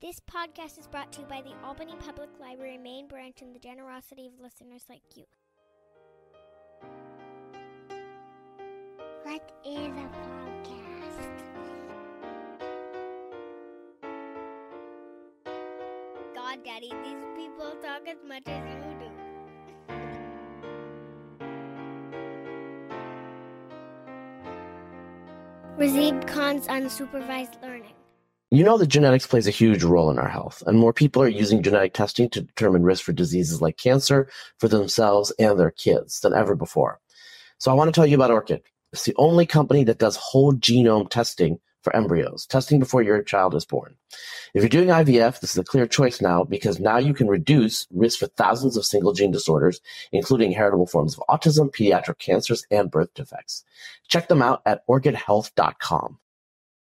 This podcast is brought to you by the Albany Public Library main branch and the generosity of listeners like you. What is a podcast? God, Daddy, these people talk as much as you do. Razib Khan's unsupervised learning. You know that genetics plays a huge role in our health, and more people are using genetic testing to determine risk for diseases like cancer for themselves and their kids than ever before. So I want to tell you about Orchid. It's the only company that does whole genome testing for embryos, testing before your child is born. If you're doing IVF, this is a clear choice now because now you can reduce risk for thousands of single gene disorders, including heritable forms of autism, pediatric cancers, and birth defects. Check them out at orchidhealth.com.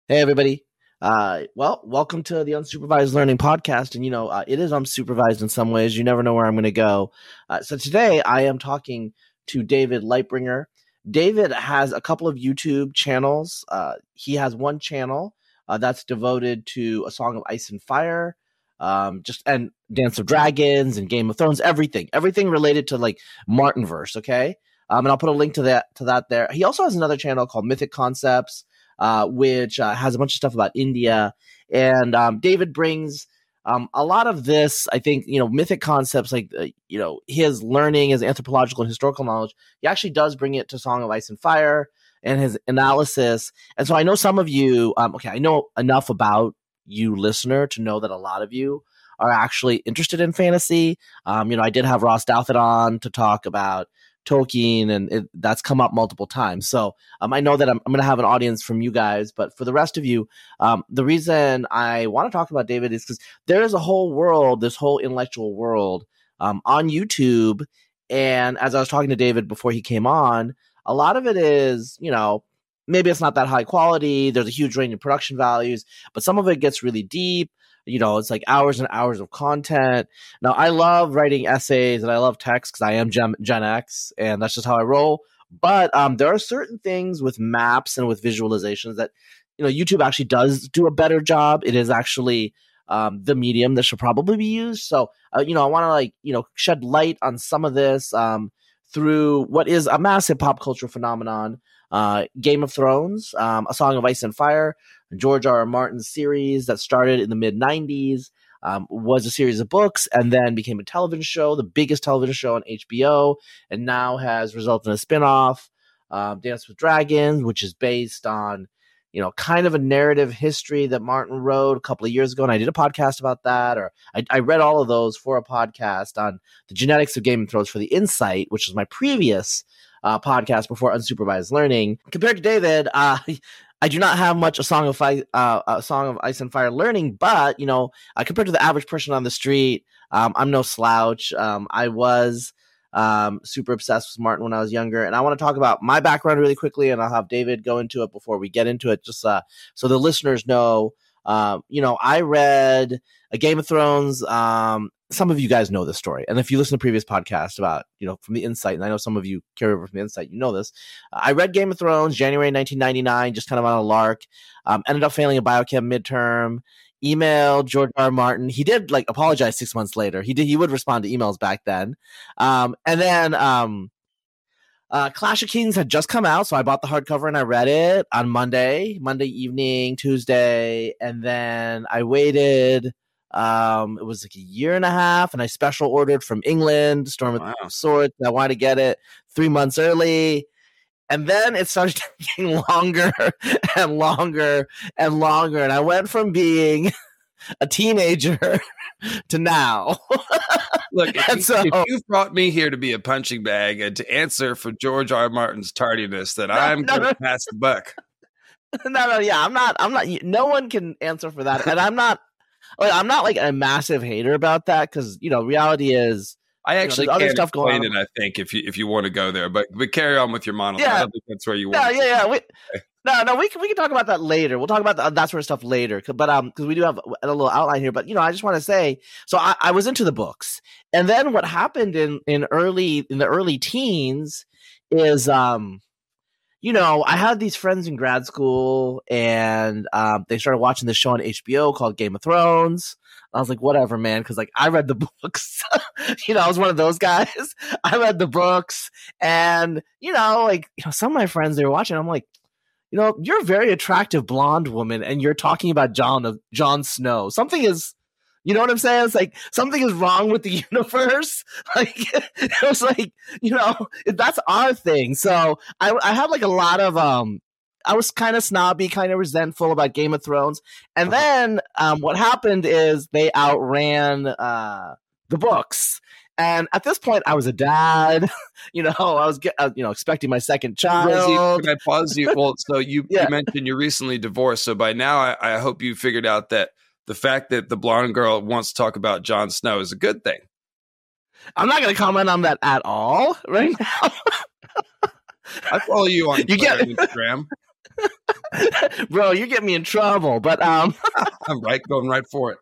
Hey, everybody. Uh, well, welcome to the Unsupervised Learning Podcast. And, you know, uh, it is unsupervised in some ways. You never know where I'm going to go. Uh, so today I am talking to David Lightbringer. David has a couple of YouTube channels. Uh, he has one channel uh, that's devoted to A Song of Ice and Fire, um, just and Dance of Dragons and Game of Thrones, everything, everything related to like Martinverse. Okay, um, and I'll put a link to that to that there. He also has another channel called Mythic Concepts, uh, which uh, has a bunch of stuff about India. And um, David brings um, a lot of this, I think, you know, mythic concepts like, uh, you know, his learning, his anthropological and historical knowledge, he actually does bring it to Song of Ice and Fire and his analysis. And so I know some of you, um, okay, I know enough about you, listener, to know that a lot of you are actually interested in fantasy. Um, you know, I did have Ross Douthat on to talk about Tolkien, and it, that's come up multiple times. So um, I know that I'm, I'm going to have an audience from you guys, but for the rest of you, um, the reason I want to talk about David is because there is a whole world, this whole intellectual world um, on YouTube. And as I was talking to David before he came on, a lot of it is, you know, maybe it's not that high quality. There's a huge range of production values, but some of it gets really deep you know, it's like hours and hours of content. Now, I love writing essays and I love text because I am Gen, Gen X and that's just how I roll. But um, there are certain things with maps and with visualizations that, you know, YouTube actually does do a better job. It is actually um, the medium that should probably be used. So, uh, you know, I want to like, you know, shed light on some of this um, through what is a massive pop culture phenomenon. Uh, Game of Thrones, um, A Song of Ice and Fire, George R. R. Martin's series that started in the mid 90s. Um, was a series of books and then became a television show, the biggest television show on HBO, and now has resulted in a spinoff, um, Dance with Dragons, which is based on, you know, kind of a narrative history that Martin wrote a couple of years ago. And I did a podcast about that, or I, I read all of those for a podcast on the genetics of Game of Thrones for the Insight, which was my previous uh, podcast before unsupervised learning. Compared to David, uh, I do not have much a song of ice, uh, a song of ice and fire learning, but you know, uh, compared to the average person on the street, um, I'm no slouch. Um, I was um, super obsessed with Martin when I was younger, and I want to talk about my background really quickly, and I'll have David go into it before we get into it, just uh, so the listeners know. Uh, you know, I read a Game of Thrones um, some of you guys know this story. And if you listen to previous podcasts about, you know, from the insight, and I know some of you carry over from the insight, you know this. Uh, I read Game of Thrones January 1999, just kind of on a lark. Um, ended up failing a biochem midterm. Emailed George R. R. Martin. He did like apologize six months later. He did. He would respond to emails back then. Um, and then um, uh, Clash of Kings had just come out, so I bought the hardcover and I read it on Monday, Monday evening, Tuesday, and then I waited um, it was like a year and a half, and I special ordered from England, Storm of wow. Swords. I wanted to get it three months early. And then it started taking longer and longer and longer. And I went from being a teenager to now. Look, if, so, if, you brought me here to be a punching bag and to answer for George R. R. Martin's tardiness, then no, I'm no, going to no. pass the buck. no, no, yeah, I'm not. I'm not. No one can answer for that, and I'm not like I'm not like a massive hater about that because you know reality is I actually you know, other stuff going on. It, I think if you if you want to go there, but but carry on with your monologue. Yeah. I don't think that's where you want. Yeah, yeah, yeah. We, no, no, we can we can talk about that later. We'll talk about the, that sort of stuff later. But um, because we do have a little outline here. But you know, I just want to say, so I, I was into the books, and then what happened in in early in the early teens is um you know, I had these friends in grad school, and um, they started watching this show on HBO called Game of Thrones. I was like, whatever, man, because like I read the books. you know, I was one of those guys. I read the books, and you know, like you know, some of my friends they were watching. I'm like, you know, you're a very attractive blonde woman, and you're talking about John of Jon Snow. Something is you know what I'm saying? It's like something is wrong with the universe. Like it was like, you know, that's our thing. So I, I have like a lot of um I was kind of snobby, kind of resentful about Game of Thrones. And uh-huh. then um what happened is they outran uh the books. And at this point, I was a dad. you know, I was uh, you know expecting my second child. Can I pause you? Well, so you, yeah. you mentioned you're recently divorced. So by now, I, I hope you figured out that the fact that the blonde girl wants to talk about Jon Snow is a good thing. I'm not going to comment on that at all right now. I follow you on you get- Instagram. Bro, you get me in trouble, but um I'm right going right for it.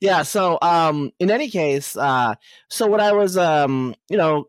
Yeah, so um in any case, uh so what I was um you know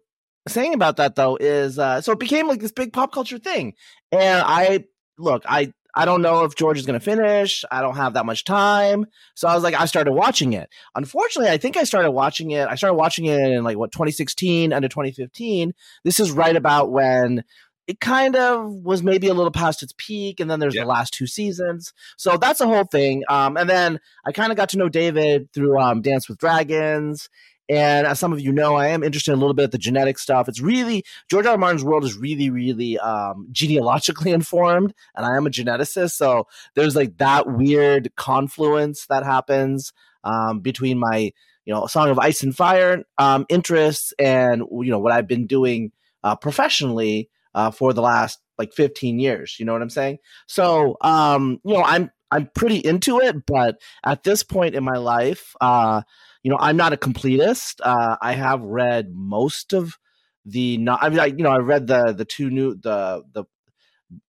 saying about that though is uh so it became like this big pop culture thing. And I look, I I don't know if George is going to finish. I don't have that much time. So I was like, I started watching it. Unfortunately, I think I started watching it. I started watching it in like what 2016 under 2015. This is right about when it kind of was maybe a little past its peak, and then there's the last two seasons. So that's the whole thing. Um, and then I kind of got to know David through um, Dance with Dragons, and as some of you know, I am interested in a little bit of the genetic stuff. It's really George R. R. Martin's world is really, really um, genealogically informed, and I am a geneticist, so there's like that weird confluence that happens um, between my you know Song of Ice and Fire um, interests and you know what I've been doing uh, professionally uh, for the last like 15 years. You know what I'm saying? So um, you know I'm I'm pretty into it, but at this point in my life. Uh, you know, I'm not a completist. Uh, I have read most of the not. I mean, I, you know, I read the the two new the the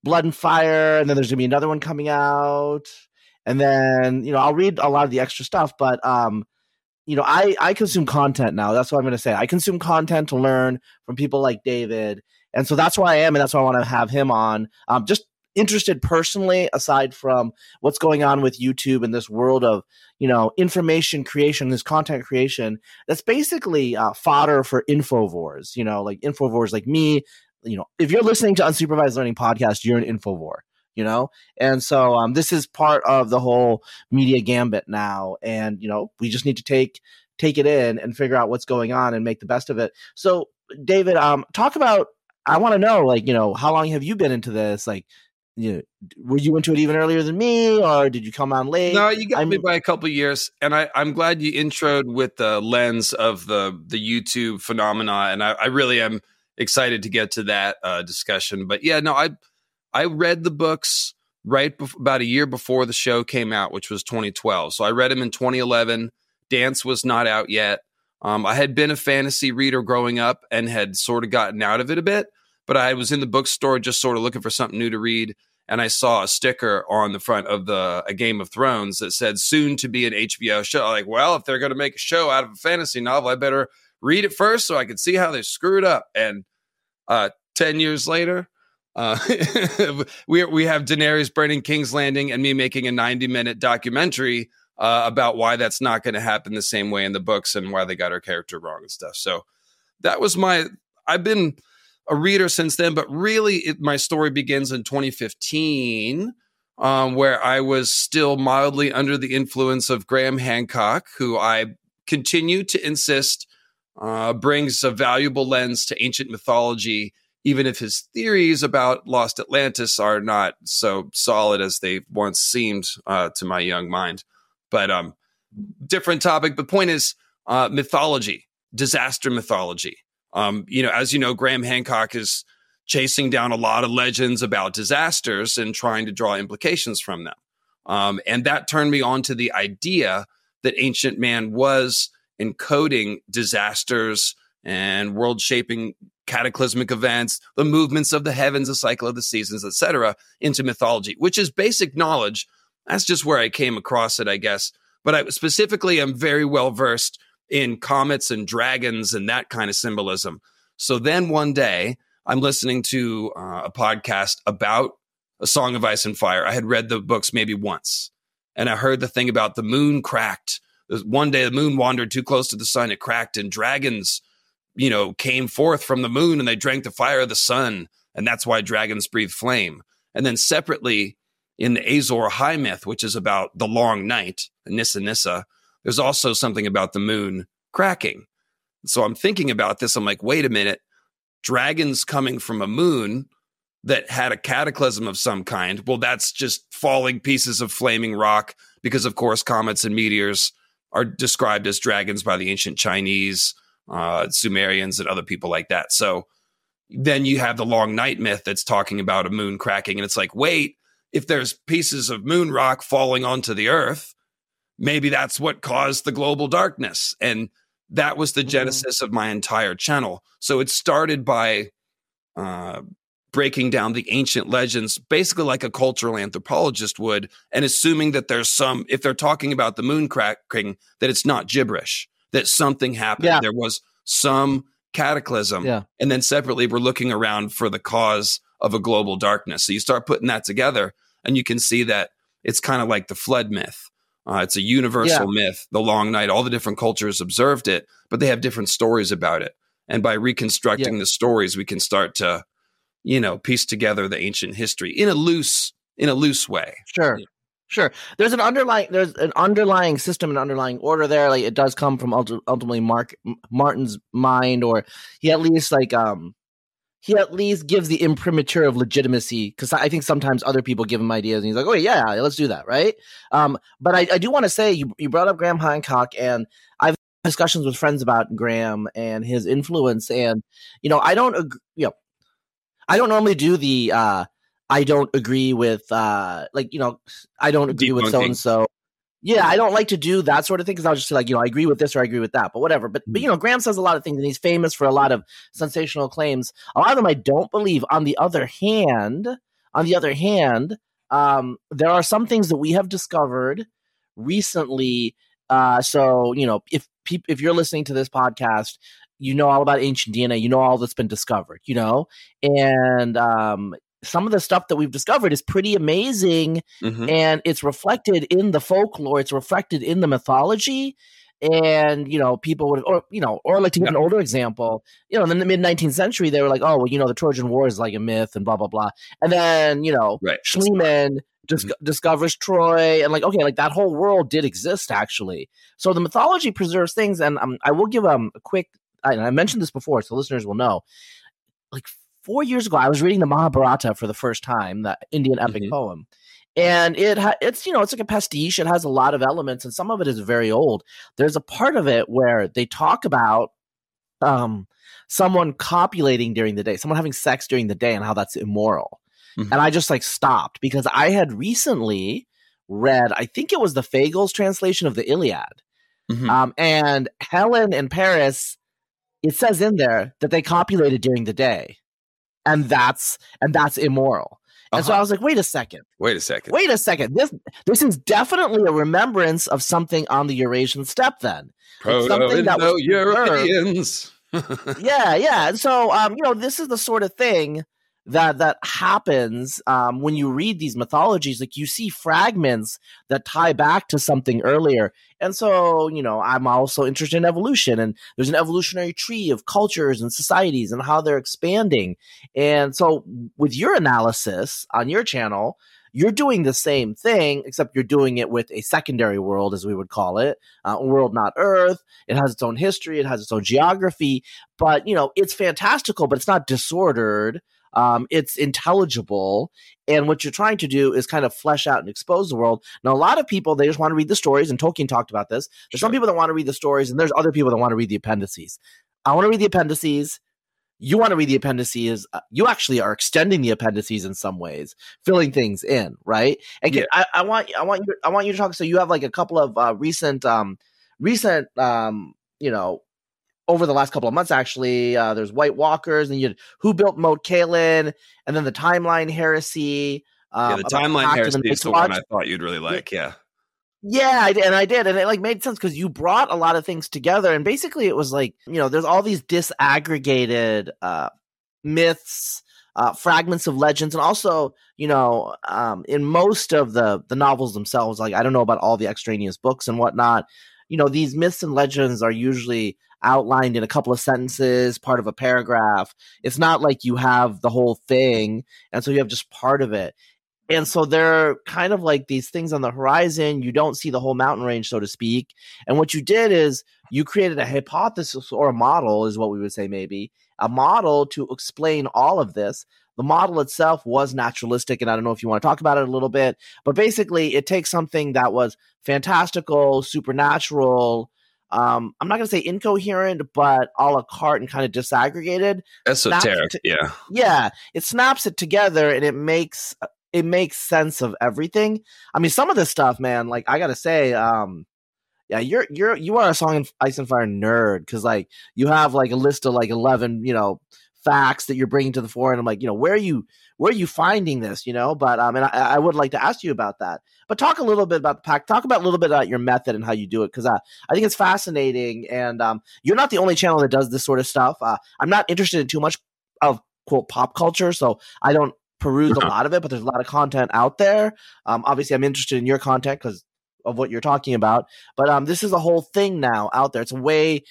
Blood and Fire, and then there's gonna be another one coming out, and then you know I'll read a lot of the extra stuff. But um, you know, I I consume content now. That's what I'm gonna say. I consume content to learn from people like David, and so that's why I am, and that's why I want to have him on. Um, just interested personally, aside from what's going on with YouTube and this world of you know information creation, this content creation, that's basically uh, fodder for infovores. You know, like infovores like me. You know, if you're listening to unsupervised learning podcast, you're an infovore. You know, and so um, this is part of the whole media gambit now, and you know, we just need to take take it in and figure out what's going on and make the best of it. So, David, um, talk about I want to know, like, you know, how long have you been into this? Like, you know, were you into it even earlier than me, or did you come on late? No, you got I'm, me by a couple years, and I, I'm glad you introed with the lens of the the YouTube phenomena, and I, I really am excited to get to that uh, discussion. But yeah, no, I I read the books right bef- about a year before the show came out, which was 2012. So I read them in 2011. Dance was not out yet. Um, I had been a fantasy reader growing up and had sort of gotten out of it a bit but I was in the bookstore just sort of looking for something new to read. And I saw a sticker on the front of the a Game of Thrones that said soon to be an HBO show. Like, well, if they're going to make a show out of a fantasy novel, I better read it first so I can see how they screwed up. And uh, 10 years later, uh, we, we have Daenerys burning King's Landing and me making a 90 minute documentary uh, about why that's not going to happen the same way in the books and why they got her character wrong and stuff. So that was my, I've been a reader since then, but really it, my story begins in 2015, um, where I was still mildly under the influence of Graham Hancock, who I continue to insist uh, brings a valuable lens to ancient mythology, even if his theories about lost Atlantis are not so solid as they once seemed uh, to my young mind. But um, different topic. The point is uh, mythology, disaster mythology. Um, you know, as you know, Graham Hancock is chasing down a lot of legends about disasters and trying to draw implications from them. Um, and that turned me on to the idea that ancient man was encoding disasters and world shaping cataclysmic events, the movements of the heavens, the cycle of the seasons, etc., into mythology, which is basic knowledge. That's just where I came across it, I guess. But I specifically am very well versed in comets and dragons and that kind of symbolism. So then one day, I'm listening to uh, a podcast about A Song of Ice and Fire. I had read the books maybe once, and I heard the thing about the moon cracked. One day the moon wandered too close to the sun, it cracked, and dragons, you know, came forth from the moon and they drank the fire of the sun. And that's why dragons breathe flame. And then separately, in the Azor Ahai myth, which is about the long night, Nissa Nissa, there's also something about the moon cracking. So I'm thinking about this. I'm like, wait a minute. Dragons coming from a moon that had a cataclysm of some kind. Well, that's just falling pieces of flaming rock because, of course, comets and meteors are described as dragons by the ancient Chinese, uh, Sumerians, and other people like that. So then you have the long night myth that's talking about a moon cracking. And it's like, wait, if there's pieces of moon rock falling onto the earth, maybe that's what caused the global darkness. And that was the mm-hmm. genesis of my entire channel. So it started by uh, breaking down the ancient legends, basically like a cultural anthropologist would, and assuming that there's some, if they're talking about the moon cracking, that it's not gibberish, that something happened. Yeah. There was some cataclysm. Yeah. And then separately, we're looking around for the cause of a global darkness. So you start putting that together, and you can see that it's kind of like the flood myth. Uh, it's a universal yeah. myth, the long night. All the different cultures observed it, but they have different stories about it. And by reconstructing yeah. the stories, we can start to, you know, piece together the ancient history in a loose, in a loose way. Sure. Sure. There's an underlying there's an underlying system and underlying order there. Like it does come from ultimately Mark Martin's mind, or he at least like um he at least gives the imprimatur of legitimacy because I think sometimes other people give him ideas and he's like, oh yeah, let's do that, right? Um, but I, I do want to say you you brought up Graham Hancock and I've discussions with friends about Graham and his influence and you know I don't agree, you know I don't normally do the uh I don't agree with uh like you know I don't agree Deep with so and so yeah, I don't like to do that sort of thing because I'll just be like, you know, I agree with this or I agree with that, but whatever. But, but, you know, Graham says a lot of things and he's famous for a lot of sensational claims. A lot of them I don't believe. On the other hand, on the other hand, um, there are some things that we have discovered recently. Uh, so, you know, if pe- if you're listening to this podcast, you know all about ancient DNA, you know all that's been discovered, you know, and um, some of the stuff that we've discovered is pretty amazing mm-hmm. and it's reflected in the folklore it's reflected in the mythology and you know people would or you know or like to give an older example you know in the mid 19th century they were like oh well you know the trojan war is like a myth and blah blah blah and then you know right. schliemann dis- mm-hmm. discovers troy and like okay like that whole world did exist actually so the mythology preserves things and um, i will give um, a quick I, I mentioned this before so listeners will know like four years ago, I was reading the Mahabharata for the first time, the Indian epic mm-hmm. poem. And it ha- it's you know it's like a pastiche. It has a lot of elements, and some of it is very old. There's a part of it where they talk about um, someone copulating during the day, someone having sex during the day, and how that's immoral. Mm-hmm. And I just like stopped because I had recently read, I think it was the Fagles translation of the Iliad, mm-hmm. um, and Helen and Paris. It says in there that they copulated during the day and that's and that's immoral. And uh-huh. so I was like, wait a second. Wait a second. Wait a second. This this is definitely a remembrance of something on the Eurasian steppe then. Proto-Indo-Europeans. yeah, yeah. And so um, you know, this is the sort of thing that that happens um, when you read these mythologies like you see fragments that tie back to something earlier. And so you know i'm also interested in evolution and there's an evolutionary tree of cultures and societies and how they're expanding. And so with your analysis on your channel you're doing the same thing except you're doing it with a secondary world as we would call it uh, world not earth. It has its own history. It has its own geography. But you know it's fantastical but it's not disordered um, it's intelligible. And what you're trying to do is kind of flesh out and expose the world. Now, a lot of people, they just want to read the stories, and Tolkien talked about this. There's sure. some people that want to read the stories, and there's other people that want to read the appendices. I want to read the appendices. You want to read the appendices. Uh, you actually are extending the appendices in some ways, filling things in, right? And yeah. I, I, want, I want you, I want you to talk. So you have like a couple of uh, recent, um, recent, um, you know, over the last couple of months, actually. Uh, there's White Walkers, and you had Who Built Moat Cailin, and then the Timeline Heresy. Um, yeah, the Timeline Heresy is the one I thought you'd really like. Yeah. Yeah, I did, and I did, and it like made sense because you brought a lot of things together, and basically it was like you know, there's all these disaggregated uh, myths, uh, fragments of legends, and also, you know, um, in most of the the novels themselves, like I don't know about all the extraneous books and whatnot. You know, these myths and legends are usually outlined in a couple of sentences, part of a paragraph. It's not like you have the whole thing, and so you have just part of it. And so they're kind of like these things on the horizon. You don't see the whole mountain range, so to speak. And what you did is you created a hypothesis or a model, is what we would say, maybe a model to explain all of this. The model itself was naturalistic, and I don't know if you want to talk about it a little bit, but basically, it takes something that was fantastical, supernatural. Um, I'm not going to say incoherent, but a la carte and kind of disaggregated. Esoteric, to- yeah. Yeah, it snaps it together and it makes it makes sense of everything. I mean, some of this stuff, man, like I gotta say, um, yeah, you're you're you are a song and ice and fire nerd because like you have like a list of like eleven, you know, facts that you're bringing to the fore, and I'm like, you know, where are you where are you finding this, you know? But um, and I, I would like to ask you about that. But talk a little bit about the pack. Talk about a little bit about your method and how you do it because uh, I think it's fascinating. And um, you're not the only channel that does this sort of stuff. Uh, I'm not interested in too much of quote pop culture, so I don't peruse a lot of it, but there's a lot of content out there. Um, obviously, I'm interested in your content because of what you're talking about. But um, this is a whole thing now out there. It's a way.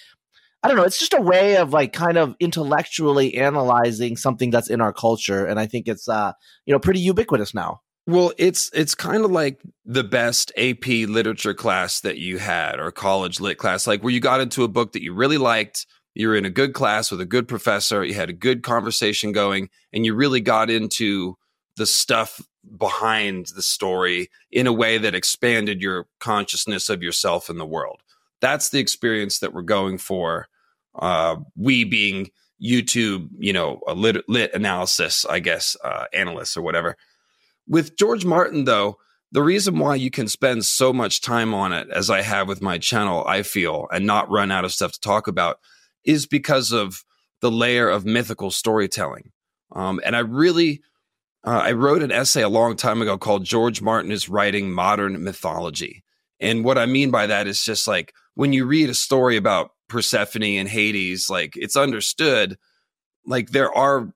I don't know. It's just a way of like kind of intellectually analyzing something that's in our culture, and I think it's uh, you know pretty ubiquitous now. Well, it's it's kind of like the best AP literature class that you had or college lit class, like where you got into a book that you really liked, you were in a good class with a good professor, you had a good conversation going, and you really got into the stuff behind the story in a way that expanded your consciousness of yourself in the world. That's the experience that we're going for. Uh, we being YouTube, you know, a lit, lit analysis, I guess, uh, analysts or whatever. With George Martin, though, the reason why you can spend so much time on it, as I have with my channel, I feel, and not run out of stuff to talk about, is because of the layer of mythical storytelling. Um, and I really, uh, I wrote an essay a long time ago called George Martin is Writing Modern Mythology. And what I mean by that is just like when you read a story about Persephone and Hades, like it's understood, like there are,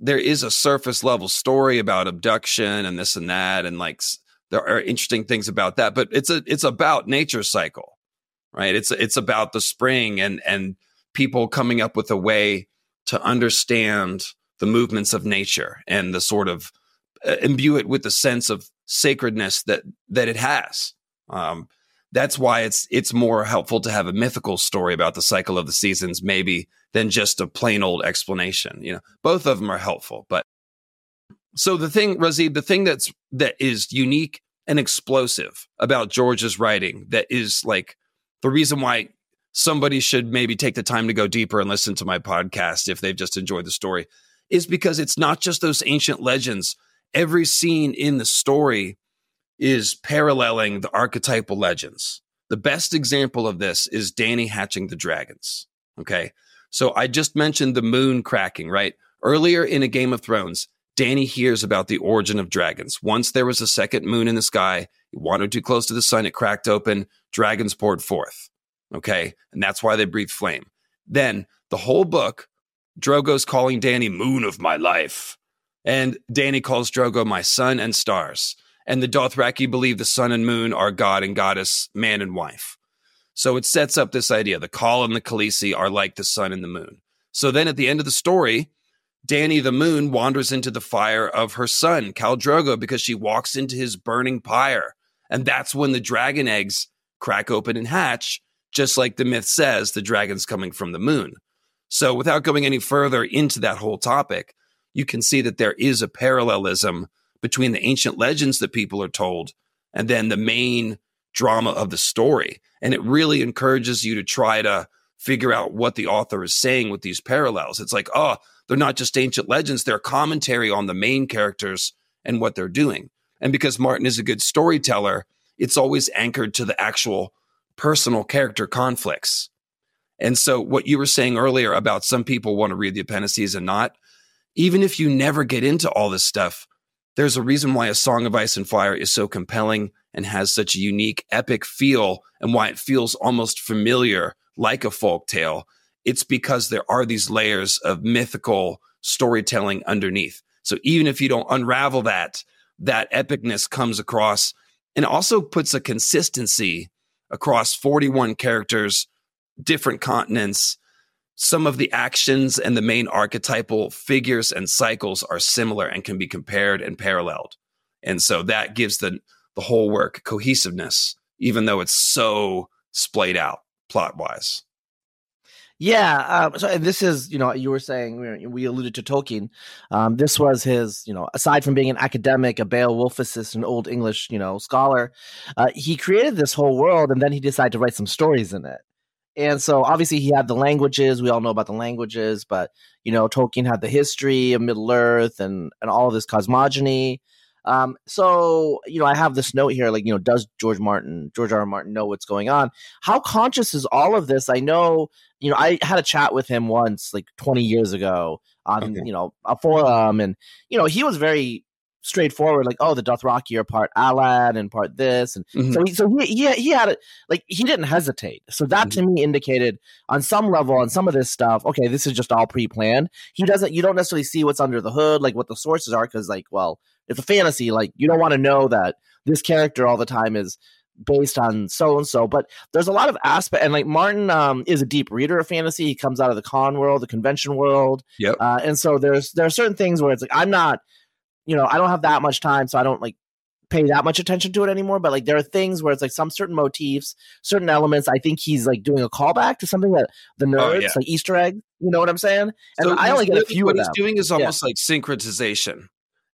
there is a surface level story about abduction and this and that. And like there are interesting things about that, but it's a, it's about nature cycle, right? It's, it's about the spring and, and, people coming up with a way to understand the movements of nature and the sort of uh, imbue it with the sense of sacredness that that it has. Um, that's why it's it's more helpful to have a mythical story about the cycle of the seasons, maybe than just a plain old explanation. You know, both of them are helpful, but so the thing, Razib, the thing that's that is unique and explosive about George's writing that is like the reason why somebody should maybe take the time to go deeper and listen to my podcast if they've just enjoyed the story is because it's not just those ancient legends. Every scene in the story is paralleling the archetypal legends. The best example of this is Dany hatching the dragons. Okay. So I just mentioned the moon cracking, right? Earlier in a Game of Thrones, Dany hears about the origin of dragons. Once there was a second moon in the sky, it wandered too close to the sun, it cracked open, dragons poured forth. Okay. And that's why they breathe flame. Then the whole book, Drogo's calling Dany moon of my life. And Dany calls Drogo my sun and stars. And the Dothraki believe the sun and moon are god and goddess, man and wife. So it sets up this idea. The Khal and the Khaleesi are like the sun and the moon. So then at the end of the story, Dany the moon wanders into the fire of her sun, Khal Drogo, because she walks into his burning pyre. And that's when the dragon eggs crack open and hatch just like the myth says, the dragon's coming from the moon. So, without going any further into that whole topic, you can see that there is a parallelism between the ancient legends that people are told and then the main drama of the story. And it really encourages you to try to figure out what the author is saying with these parallels. It's like, oh, they're not just ancient legends, they're commentary on the main characters and what they're doing. And because Martin is a good storyteller, it's always anchored to the actual personal character conflicts. And so, what you were saying earlier about some people want to read the appendices and not, even if you never get into all this stuff, there's a reason why A Song of Ice and Fire is so compelling and has such a unique, epic feel, and why it feels almost familiar like a folk tale. It's because there are these layers of mythical storytelling underneath. So even if you don't unravel that, that epicness comes across and also puts a consistency across 41 characters, different continents. Some of the actions and the main archetypal figures and cycles are similar and can be compared and paralleled. And so that gives the, the whole work cohesiveness, even though it's so splayed out plot wise. Yeah. Um, so this is, you know, you were saying we alluded to Tolkien. Um, this was his, you know, aside from being an academic, a Beowulficist, an old English, you know, scholar, uh, he created this whole world, and then he decided to write some stories in it. And so obviously he had the languages. We all know about the languages, but you know, Tolkien had the history of Middle Earth and and all of this cosmogony. Um, so you know, I have this note here, like you know, does George Martin, George R. R. Martin, know what's going on? How conscious is all of this? I know, you know, I had a chat with him once, like 20 years ago, on okay. you know a forum, and you know, he was very straightforward, like, oh, the Dothraki are part Alad and part this, and mm-hmm. so he, so he, he he had it like he didn't hesitate. So that mm-hmm. to me indicated on some level on some of this stuff, okay, this is just all pre-planned. He doesn't, you don't necessarily see what's under the hood, like what the sources are, because like, well, it's a fantasy. Like you don't want to know that this character all the time is based on so and so. But there's a lot of aspect, and like Martin um, is a deep reader of fantasy. He comes out of the con world, the convention world. yeah Uh, and so there's there are certain things where it's like I'm not, you know, I don't have that much time, so I don't like pay that much attention to it anymore. But like there are things where it's like some certain motifs, certain elements. I think he's like doing a callback to something that the oh, nerds oh, yeah. like Easter egg. You know what I'm saying? And so I only get a few. What he's doing is almost yeah. like syncretization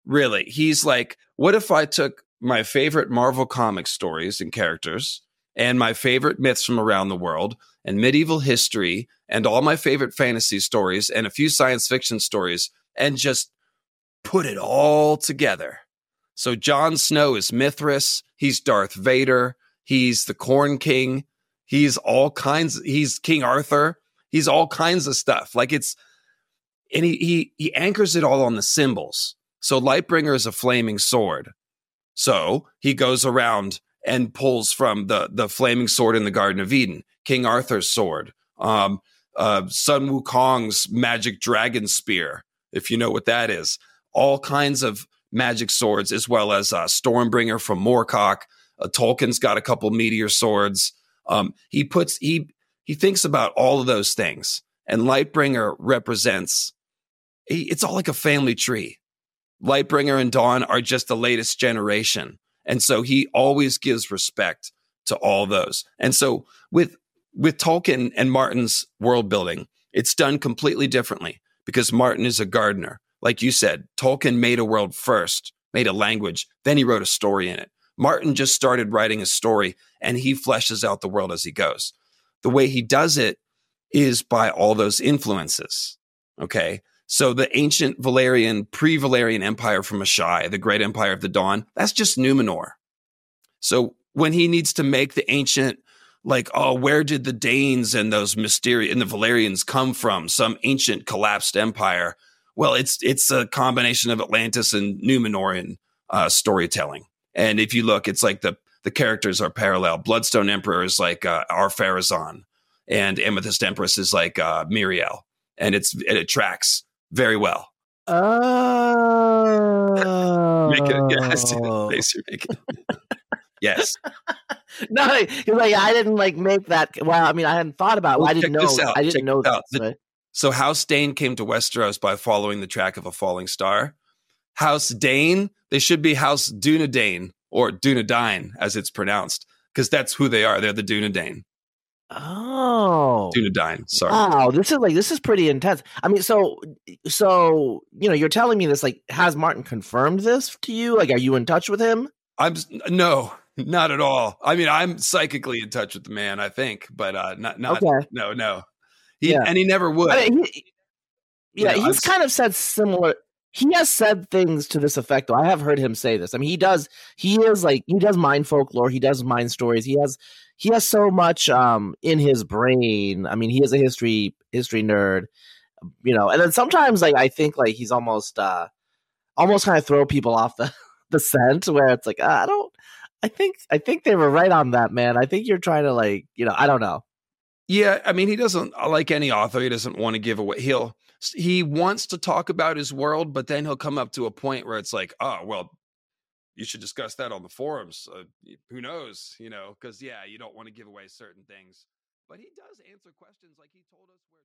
really. He's like, what if I took my favorite Marvel comic stories and characters and my favorite myths from around the world and medieval history and all my favorite fantasy stories and a few science fiction stories and just put it all together. So Jon Snow is Mithras, he's Darth Vader, he's the Corn King, he's all kinds he's King Arthur, he's all kinds of stuff. Like it's and he he he anchors it all on the symbols. So Lightbringer is a flaming sword. So he goes around and pulls from the the flaming sword in the Garden of Eden, King Arthur's sword, um, uh, Sun Wukong's magic dragon spear, if you know what that is. All kinds of magic swords, as well as uh, Stormbringer from Moorcock. Uh, Tolkien's got a couple meteor swords. Um, he puts he he thinks about all of those things, and Lightbringer represents. He, it's all like a family tree. Lightbringer and Dawn are just the latest generation. And so he always gives respect to all those. And so with with Tolkien and Martin's world building, it's done completely differently because Martin is a gardener. Like you said, Tolkien made a world first, made a language, then he wrote a story in it. Martin just started writing a story and he fleshes out the world as he goes. The way he does it is by all those influences. Okay. So the ancient Valyrian, pre Valyrian empire from Asshai, the great empire of the dawn, that's just Numenor. So when he needs to make the ancient, like, oh, where did the Daynes and those mysterious and the Valyrians come from? Some ancient collapsed empire. Well, it's it's a combination of Atlantis and Numenorean uh, storytelling. And if you look, it's like the the characters are parallel. Bloodstone Emperor is like uh, Ar-Pharazôn, and Amethyst Empress is like uh, Míriel, and it's it tracks very well. Oh, make it yes, face you're making. yes. no, like I didn't like make that. Well, I mean, I hadn't thought about. it. Well, I didn't know. I didn't check know that. The, so House Dayne came to Westeros by following the track of a falling star. House Dayne, they should be House Dunedain or Dunedain as it's pronounced, because that's who they are. They're the Dunedain. Oh, Dunedain. Sorry. Wow, this is like this is pretty intense. I mean, so so you know, you're telling me this. Like, has Martin confirmed this to you? Like, are you in touch with him? I'm no, not at all. I mean, I'm psychically in touch with the man. I think, but uh, not not okay. no no. He yeah. and he never would. I mean, he, yeah, you know, he's I'm, kind of said similar. He has said things to this effect. Though I have heard him say this. I mean, he does. He is like he does mind folklore. He does mind stories. He has he has so much um in his brain. I mean, he is a history history nerd, you know. And then sometimes like I think like he's almost uh almost kind of throw people off the the scent where it's like ah, I don't I think I think they were right on that, man. I think you're trying to like, you know, I don't know. Yeah, I mean, he doesn't like any author. He doesn't want to give away. He'll he wants to talk about his world, but then he'll come up to a point where it's like, oh, well, you should discuss that on the forums. Uh, who knows, you know? Because yeah, you don't want to give away certain things, but he does answer questions like he told us where.